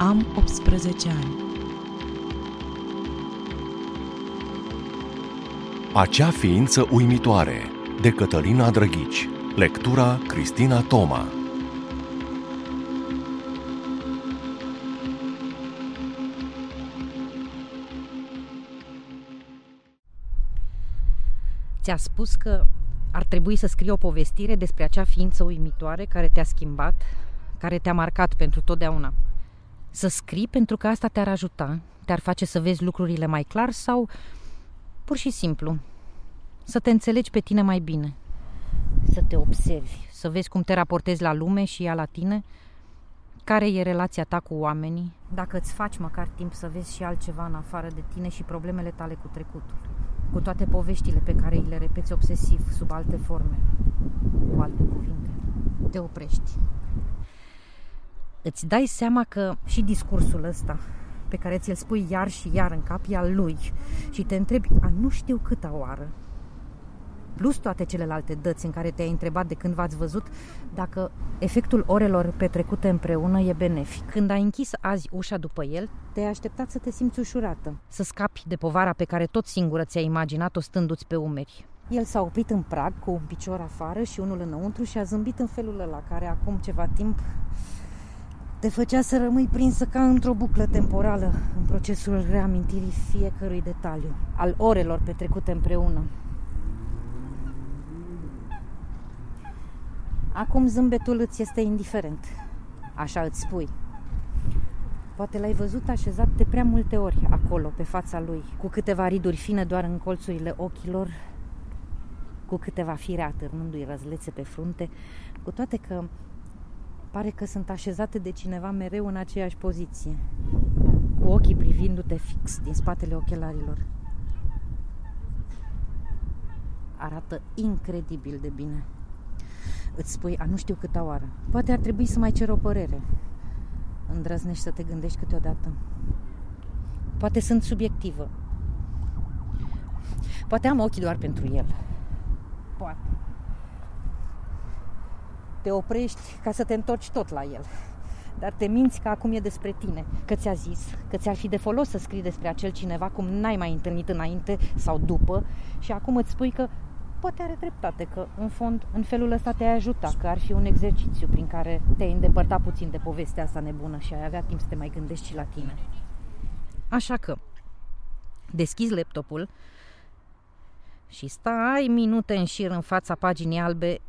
Am 18 ani. Acea ființă uimitoare de Cătălina Drăghici Lectura Cristina Toma Ți-a spus că ar trebui să scrii o povestire despre acea ființă uimitoare care te-a schimbat, care te-a marcat pentru totdeauna. Să scrii pentru că asta te-ar ajuta, te-ar face să vezi lucrurile mai clar sau pur și simplu să te înțelegi pe tine mai bine, să te observi, să vezi cum te raportezi la lume și ea la tine, care e relația ta cu oamenii, dacă îți faci măcar timp să vezi și altceva în afară de tine și problemele tale cu trecutul, cu toate poveștile pe care îi le repeți obsesiv, sub alte forme, cu alte cuvinte. Te oprești. Îți dai seama că și discursul ăsta pe care ți-l spui iar și iar în cap e al lui și te întrebi a nu știu câta oară plus toate celelalte dăți în care te-ai întrebat de când v-ați văzut dacă efectul orelor petrecute împreună e benefic. Când ai închis azi ușa după el, te-ai așteptat să te simți ușurată, să scapi de povara pe care tot singură ți-ai imaginat-o stându-ți pe umeri. El s-a oprit în prag cu un picior afară și unul înăuntru și a zâmbit în felul ăla care acum ceva timp te făcea să rămâi prinsă ca într-o buclă temporală în procesul reamintirii fiecărui detaliu, al orelor petrecute împreună. Acum zâmbetul îți este indiferent, așa îți spui. Poate l-ai văzut așezat de prea multe ori acolo, pe fața lui, cu câteva riduri fine doar în colțurile ochilor, cu câteva fire atârnându-i răzlețe pe frunte, cu toate că pare că sunt așezate de cineva mereu în aceeași poziție, cu ochii privindu-te fix din spatele ochelarilor. Arată incredibil de bine. Îți spui, a nu știu câta oară. Poate ar trebui să mai cer o părere. Îndrăznești să te gândești câteodată. Poate sunt subiectivă. Poate am ochii doar pentru el. Poate. Te oprești ca să te întorci tot la el. Dar te minți că acum e despre tine, că ți-a zis, că ți-ar fi de folos să scrii despre acel cineva cum n-ai mai întâlnit înainte sau după și acum îți spui că poate are dreptate, că în fond în felul ăsta te-ai ajuta, că ar fi un exercițiu prin care te-ai îndepărta puțin de povestea asta nebună și ai avea timp să te mai gândești și la tine. Așa că deschizi laptopul și stai minute în șir în fața paginii albe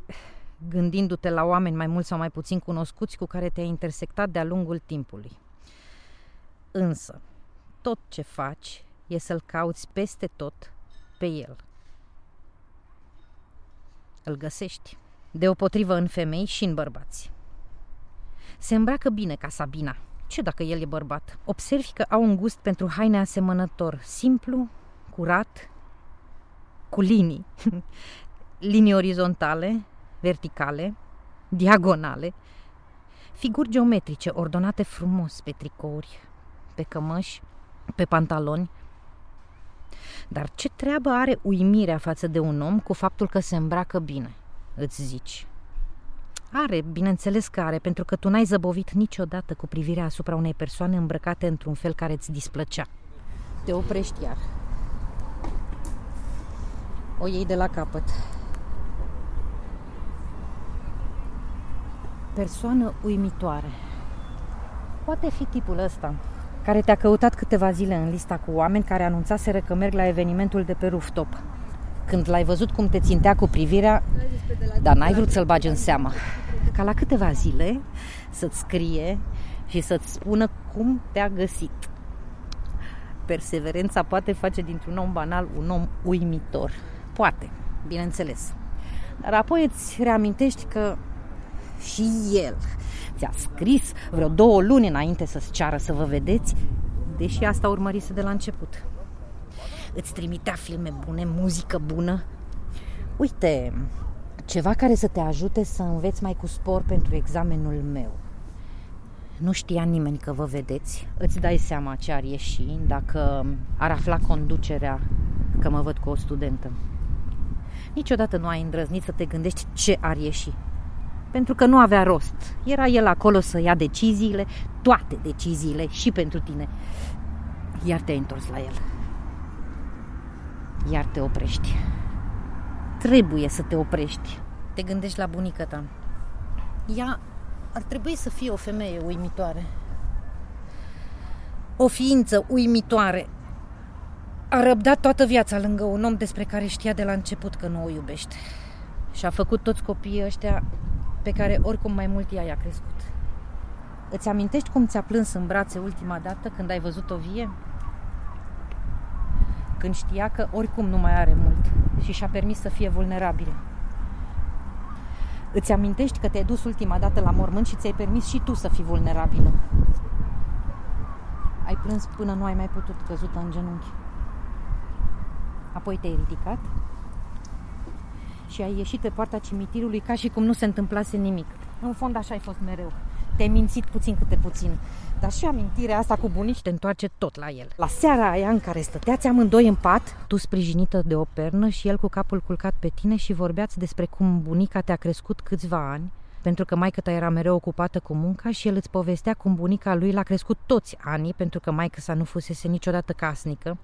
gândindu-te la oameni mai mult sau mai puțin cunoscuți cu care te-ai intersectat de-a lungul timpului. Însă, tot ce faci e să-l cauți peste tot pe el – îl găsești. Deopotrivă în femei și în bărbați. Se îmbracă bine ca Sabina. Ce dacă el e bărbat? Observi că au un gust pentru haine asemănător, simplu, curat, cu linii. linii orizontale, verticale, diagonale, figuri geometrice ordonate frumos pe tricouri, pe cămăși, pe pantaloni, dar ce treabă are uimirea față de un om cu faptul că se îmbracă bine, îți zici? Are, bineînțeles că are, pentru că tu n-ai zăbovit niciodată cu privirea asupra unei persoane îmbrăcate într-un fel care îți displăcea. Te oprești iar. O iei de la capăt. Persoană uimitoare. Poate fi tipul ăsta, care te-a căutat câteva zile în lista cu oameni care anunțaseră că merg la evenimentul de pe rooftop. Când l-ai văzut cum te țintea cu privirea, dar n-ai vrut să-l bagi în seamă. Ca la câteva zile să-ți scrie și să-ți spună cum te-a găsit. Perseverența poate face dintr-un om banal un om uimitor. Poate, bineînțeles. Dar apoi îți reamintești că și el ți-a scris vreo două luni înainte să-ți ceară să vă vedeți, deși asta urmărise de la început. Îți trimitea filme bune, muzică bună. Uite, ceva care să te ajute să înveți mai cu spor pentru examenul meu. Nu știa nimeni că vă vedeți. Îți dai seama ce ar ieși dacă ar afla conducerea că mă văd cu o studentă. Niciodată nu ai îndrăznit să te gândești ce ar ieși pentru că nu avea rost. Era el acolo să ia deciziile, toate deciziile și pentru tine. Iar te-ai întors la el. Iar te oprești. Trebuie să te oprești. Te gândești la bunica ta. Ea ar trebui să fie o femeie uimitoare. O ființă uimitoare. A răbdat toată viața lângă un om despre care știa de la început că nu o iubește. Și a făcut toți copiii ăștia pe care oricum mai mult ea i-a crescut. Îți amintești cum ți-a plâns în brațe ultima dată când ai văzut-o vie? Când știa că oricum nu mai are mult și și-a permis să fie vulnerabilă. Îți amintești că te-ai dus ultima dată la mormânt și ți-ai permis și tu să fii vulnerabilă. Ai plâns până nu ai mai putut căzută în genunchi. Apoi te-ai ridicat și ai ieșit pe poarta cimitirului ca și cum nu se întâmplase nimic. În fond așa ai fost mereu. Te-ai mințit puțin câte puțin. Dar și amintirea asta cu bunici te întoarce tot la el. La seara aia în care stăteați amândoi în pat, tu sprijinită de o pernă și el cu capul culcat pe tine și vorbeați despre cum bunica te-a crescut câțiva ani, pentru că maica ta era mereu ocupată cu munca și el îți povestea cum bunica lui l-a crescut toți anii, pentru că maica sa nu fusese niciodată casnică,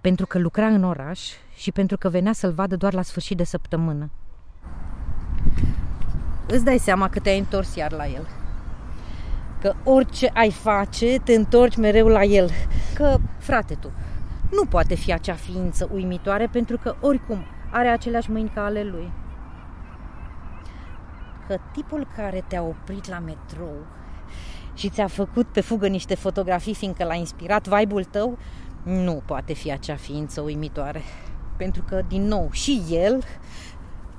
pentru că lucra în oraș și pentru că venea să-l vadă doar la sfârșit de săptămână. Îți dai seama că te-ai întors iar la el. Că orice ai face, te întorci mereu la el. Că, frate tu, nu poate fi acea ființă uimitoare pentru că oricum are aceleași mâini ca ale lui. Că tipul care te-a oprit la metrou și ți-a făcut pe fugă niște fotografii fiindcă l-a inspirat vibe-ul tău, nu poate fi acea ființă uimitoare. Pentru că, din nou, și el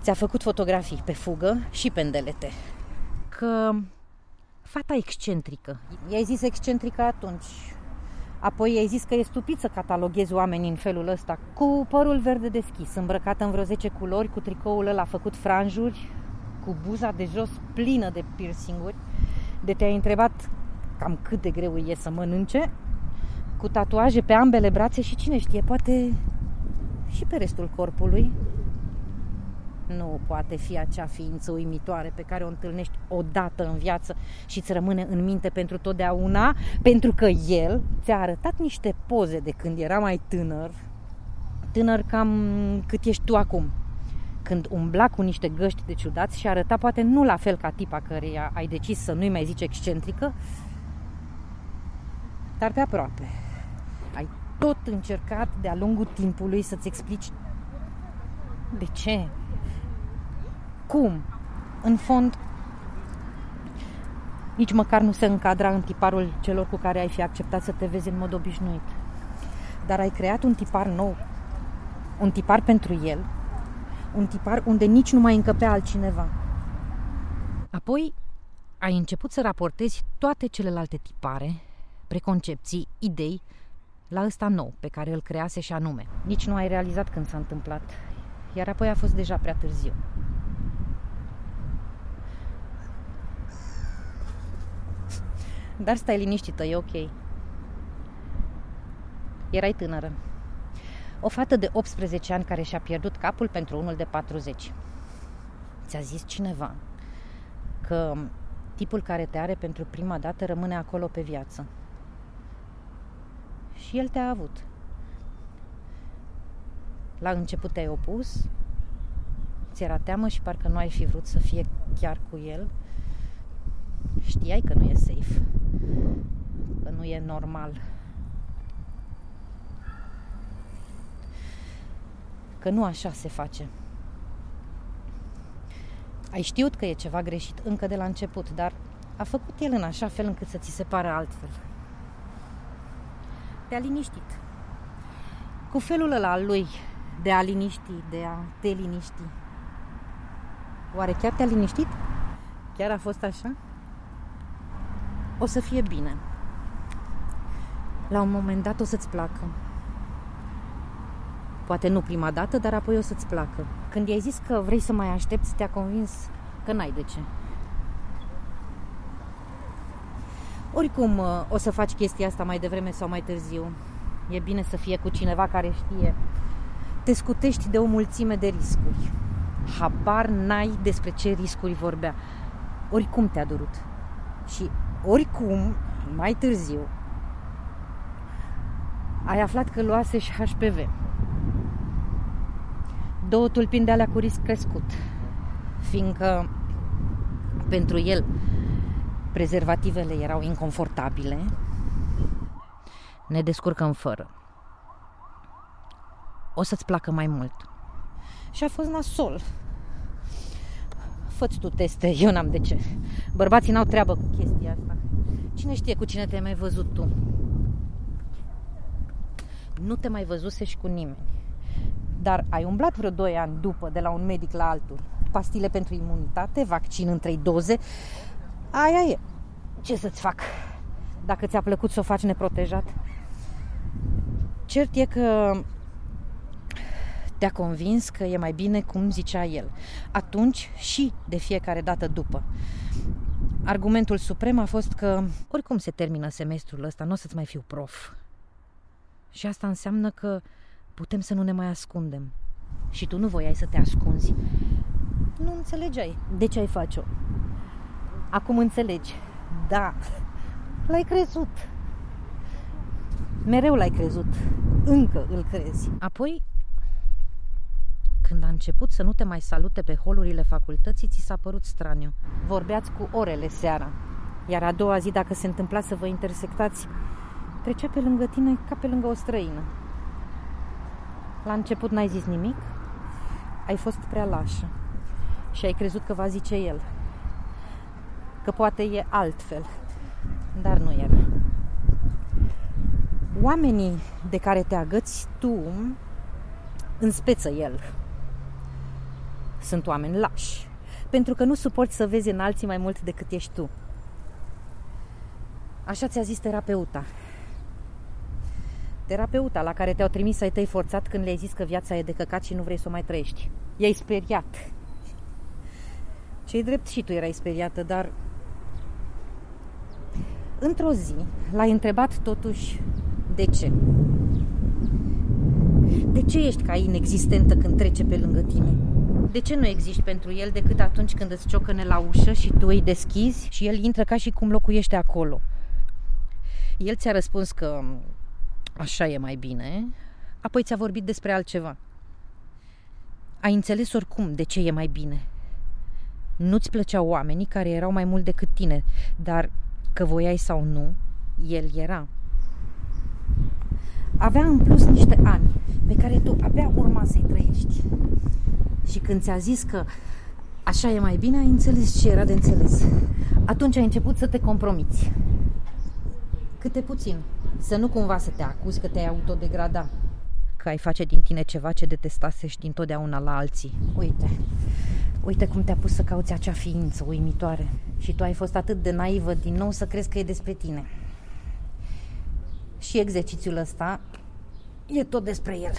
ți-a făcut fotografii pe fugă și pe îndelete. Că fata excentrică. I-ai zis excentrică atunci. Apoi i-ai zis că e stupid să cataloghezi oamenii în felul ăsta, cu părul verde deschis, îmbrăcată în vreo 10 culori, cu tricoul ăla făcut franjuri, cu buza de jos plină de piercinguri, de te-ai întrebat cam cât de greu e să mănânce, cu tatuaje pe ambele brațe și cine știe, poate și pe restul corpului. Nu poate fi acea ființă uimitoare pe care o întâlnești odată în viață și îți rămâne în minte pentru totdeauna, pentru că el ți-a arătat niște poze de când era mai tânăr, tânăr cam cât ești tu acum, când umbla cu niște găști de ciudați și arăta poate nu la fel ca tipa căreia ai decis să nu-i mai zici excentrică, dar pe aproape tot încercat de-a lungul timpului să-ți explici de ce, cum, în fond, nici măcar nu se încadra în tiparul celor cu care ai fi acceptat să te vezi în mod obișnuit. Dar ai creat un tipar nou, un tipar pentru el, un tipar unde nici nu mai încăpea altcineva. Apoi ai început să raportezi toate celelalte tipare, preconcepții, idei la ăsta nou pe care îl crease și anume. Nici nu ai realizat când s-a întâmplat, iar apoi a fost deja prea târziu. Dar stai liniștită, e ok. Erai tânără. O fată de 18 ani care și-a pierdut capul pentru unul de 40. Ți-a zis cineva că tipul care te are pentru prima dată rămâne acolo pe viață și el te-a avut. La început te-ai opus, ți era teamă și parcă nu ai fi vrut să fie chiar cu el. Știai că nu e safe, că nu e normal. Că nu așa se face. Ai știut că e ceva greșit încă de la început, dar a făcut el în așa fel încât să ți se pară altfel te-a liniștit. Cu felul ăla al lui de a liniști, de a te liniști. Oare chiar te-a liniștit? Chiar a fost așa? O să fie bine. La un moment dat o să-ți placă. Poate nu prima dată, dar apoi o să-ți placă. Când i-ai zis că vrei să mai aștepți, te-a convins că n-ai de ce. Oricum uh, o să faci chestia asta mai devreme sau mai târziu. E bine să fie cu cineva care știe. Te scutești de o mulțime de riscuri. Habar n-ai despre ce riscuri vorbea. oricum te-a durut. Și oricum, mai târziu, ai aflat că luase și HPV. Două tulpini de alea cu risc crescut, fiindcă pentru el prezervativele erau inconfortabile, ne descurcăm fără. O să-ți placă mai mult. Și a fost nasol. Fă-ți tu teste, eu n-am de ce. Bărbații n-au treabă cu chestia asta. Cine știe cu cine te-ai mai văzut tu? Nu te mai văzuse și cu nimeni. Dar ai umblat vreo 2 ani după de la un medic la altul. Pastile pentru imunitate, vaccin în 3 doze. Aia e. Ce să-ți fac? Dacă ți-a plăcut să o faci neprotejat. Cert e că te-a convins că e mai bine cum zicea el. Atunci și de fiecare dată după. Argumentul suprem a fost că oricum se termină semestrul ăsta, nu o să-ți mai fiu prof. Și asta înseamnă că putem să nu ne mai ascundem. Și tu nu voiai să te ascunzi. Nu înțelegeai de ce ai face-o. Acum înțelegi. Da, l-ai crezut. Mereu l-ai crezut. Încă îl crezi. Apoi, când a început să nu te mai salute pe holurile facultății, ți s-a părut straniu. Vorbeați cu orele seara. Iar a doua zi, dacă se întâmpla să vă intersectați, trecea pe lângă tine ca pe lângă o străină. La început n-ai zis nimic, ai fost prea lașă și ai crezut că va zice el. Că poate e altfel, dar nu era. Oamenii de care te agăți tu speță el. Sunt oameni lași, pentru că nu suporți să vezi în alții mai mult decât ești tu. Așa ți-a zis terapeuta. Terapeuta la care te-au trimis ai tăi forțat când le-ai zis că viața e de căcat și nu vrei să o mai trăiești. I-ai speriat. Cei drept și tu erai speriată, dar într-o zi l-ai întrebat totuși de ce. De ce ești ca inexistentă când trece pe lângă tine? De ce nu existi pentru el decât atunci când îți ciocăne la ușă și tu îi deschizi și el intră ca și cum locuiește acolo? El ți-a răspuns că așa e mai bine, apoi ți-a vorbit despre altceva. Ai înțeles oricum de ce e mai bine. Nu-ți plăceau oamenii care erau mai mult decât tine, dar că voiai sau nu, el era. Avea în plus niște ani pe care tu abia urma să-i trăiești. Și când ți-a zis că așa e mai bine, ai înțeles ce era de înțeles. Atunci ai început să te compromiți. Câte puțin. Să nu cumva să te acuzi că te-ai autodegrada. Că ai face din tine ceva ce detestasești dintotdeauna la alții. Uite, uite cum te-a pus să cauți acea ființă uimitoare. Și tu ai fost atât de naivă din nou să crezi că e despre tine. Și exercițiul ăsta e tot despre el.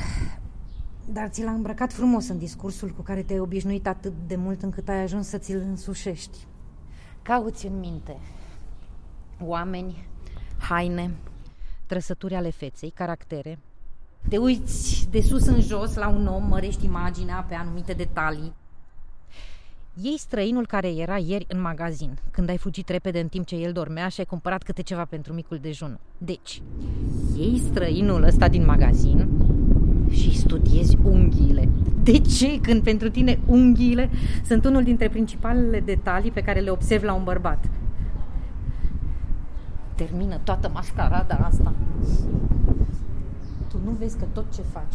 Dar ți l-a îmbrăcat frumos în discursul cu care te-ai obișnuit atât de mult încât ai ajuns să ți-l însușești. Cauți în minte oameni, haine, trăsături ale feței, caractere. Te uiți de sus în jos la un om, mărești imaginea pe anumite detalii. Ei străinul care era ieri în magazin, când ai fugit repede în timp ce el dormea și ai cumpărat câte ceva pentru micul dejun. Deci, ei străinul ăsta din magazin și studiezi unghiile. De ce când pentru tine unghiile sunt unul dintre principalele detalii pe care le observi la un bărbat? Termină toată mascarada asta. Tu nu vezi că tot ce faci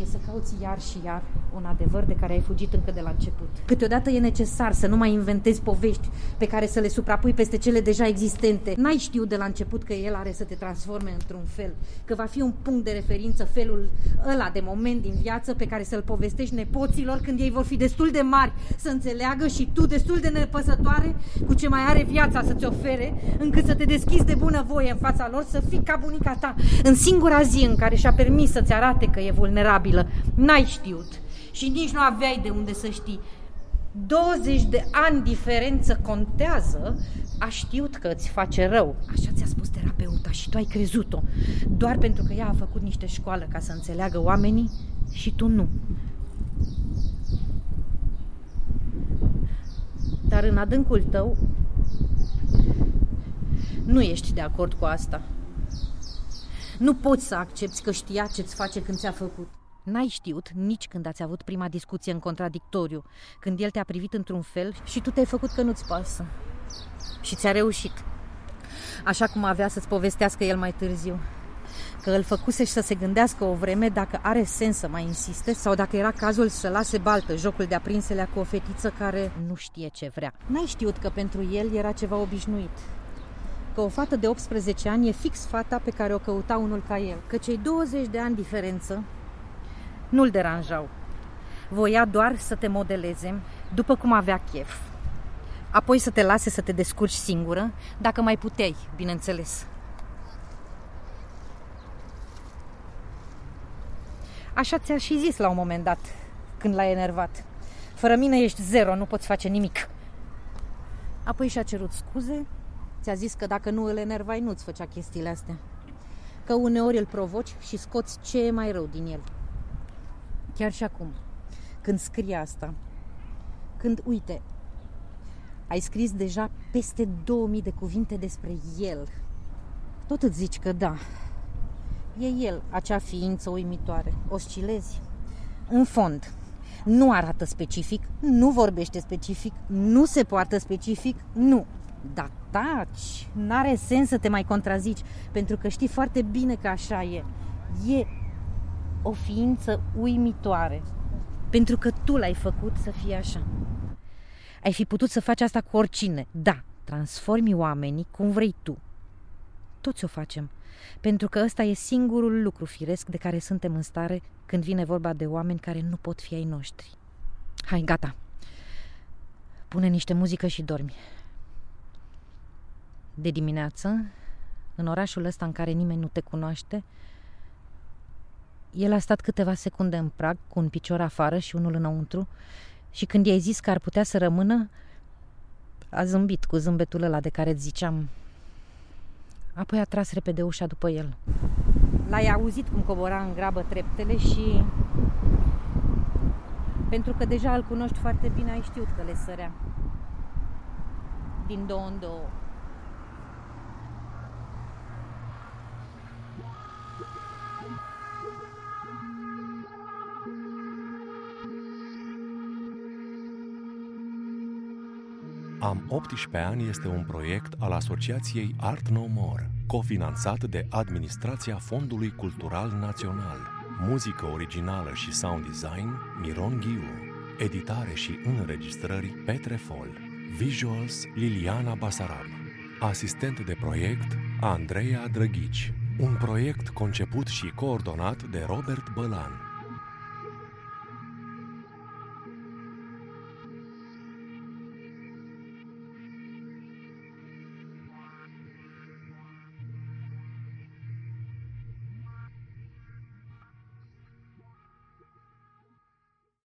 e să cauți iar și iar un adevăr de care ai fugit încă de la început. Câteodată e necesar să nu mai inventezi povești pe care să le suprapui peste cele deja existente. N-ai știut de la început că el are să te transforme într-un fel, că va fi un punct de referință felul ăla de moment din viață pe care să-l povestești nepoților când ei vor fi destul de mari să înțeleagă și tu destul de nepăsătoare cu ce mai are viața să-ți ofere, încât să te deschizi de bună voie în fața lor, să fii ca bunica ta în singura zi în care și-a permis să-ți arate că e vulnerabilă. N-ai știut și nici nu aveai de unde să știi. 20 de ani diferență contează, a știut că îți face rău. Așa ți-a spus terapeuta și tu ai crezut-o. Doar pentru că ea a făcut niște școală ca să înțeleagă oamenii și tu nu. Dar în adâncul tău Nu ești de acord cu asta. Nu poți să accepti că știa ce-ți face când ți-a făcut. N-ai știut nici când ați avut prima discuție în contradictoriu, când el te-a privit într-un fel și tu te-ai făcut că nu-ți pasă. Și ți-a reușit. Așa cum avea să-ți povestească el mai târziu. Că îl făcuse și să se gândească o vreme dacă are sens să mai insiste sau dacă era cazul să lase baltă jocul de aprinselea cu o fetiță care nu știe ce vrea. N-ai știut că pentru el era ceva obișnuit, că o fată de 18 ani e fix fata pe care o căuta unul ca el, că cei 20 de ani diferență nu-l deranjau. Voia doar să te modeleze după cum avea chef. Apoi să te lase să te descurci singură, dacă mai puteai, bineînțeles. Așa ți-a și zis la un moment dat, când l-ai enervat. Fără mine ești zero, nu poți face nimic. Apoi și-a cerut scuze, ți-a zis că dacă nu îl enervai, nu-ți făcea chestiile astea. Că uneori îl provoci și scoți ce e mai rău din el. Chiar și acum, când scrie asta, când, uite, ai scris deja peste 2000 de cuvinte despre el, tot îți zici că da, e el, acea ființă uimitoare. Oscilezi. În fond, nu arată specific, nu vorbește specific, nu se poartă specific, nu. Da, taci, n-are sens să te mai contrazici, pentru că știi foarte bine că așa e. E o ființă uimitoare. Pentru că tu l-ai făcut să fie așa. Ai fi putut să faci asta cu oricine. Da, transformi oamenii cum vrei tu. Toți o facem. Pentru că ăsta e singurul lucru firesc de care suntem în stare când vine vorba de oameni care nu pot fi ai noștri. Hai, gata. Pune niște muzică și dormi. De dimineață, în orașul ăsta în care nimeni nu te cunoaște, el a stat câteva secunde în prag, cu un picior afară și unul înăuntru, și când i-ai zis că ar putea să rămână, a zâmbit cu zâmbetul ăla de care îți ziceam. Apoi a tras repede ușa după el. L-ai auzit cum cobora în grabă treptele și... Pentru că deja îl cunoști foarte bine, ai știut că le sărea. Din două în două. Am 18 ani este un proiect al Asociației Art No More, cofinanțat de Administrația Fondului Cultural Național. Muzică originală și sound design Miron Ghiu. Editare și înregistrări Petre Fol. Visuals Liliana Basarab. Asistent de proiect Andreea Drăghici. Un proiect conceput și coordonat de Robert Bălan.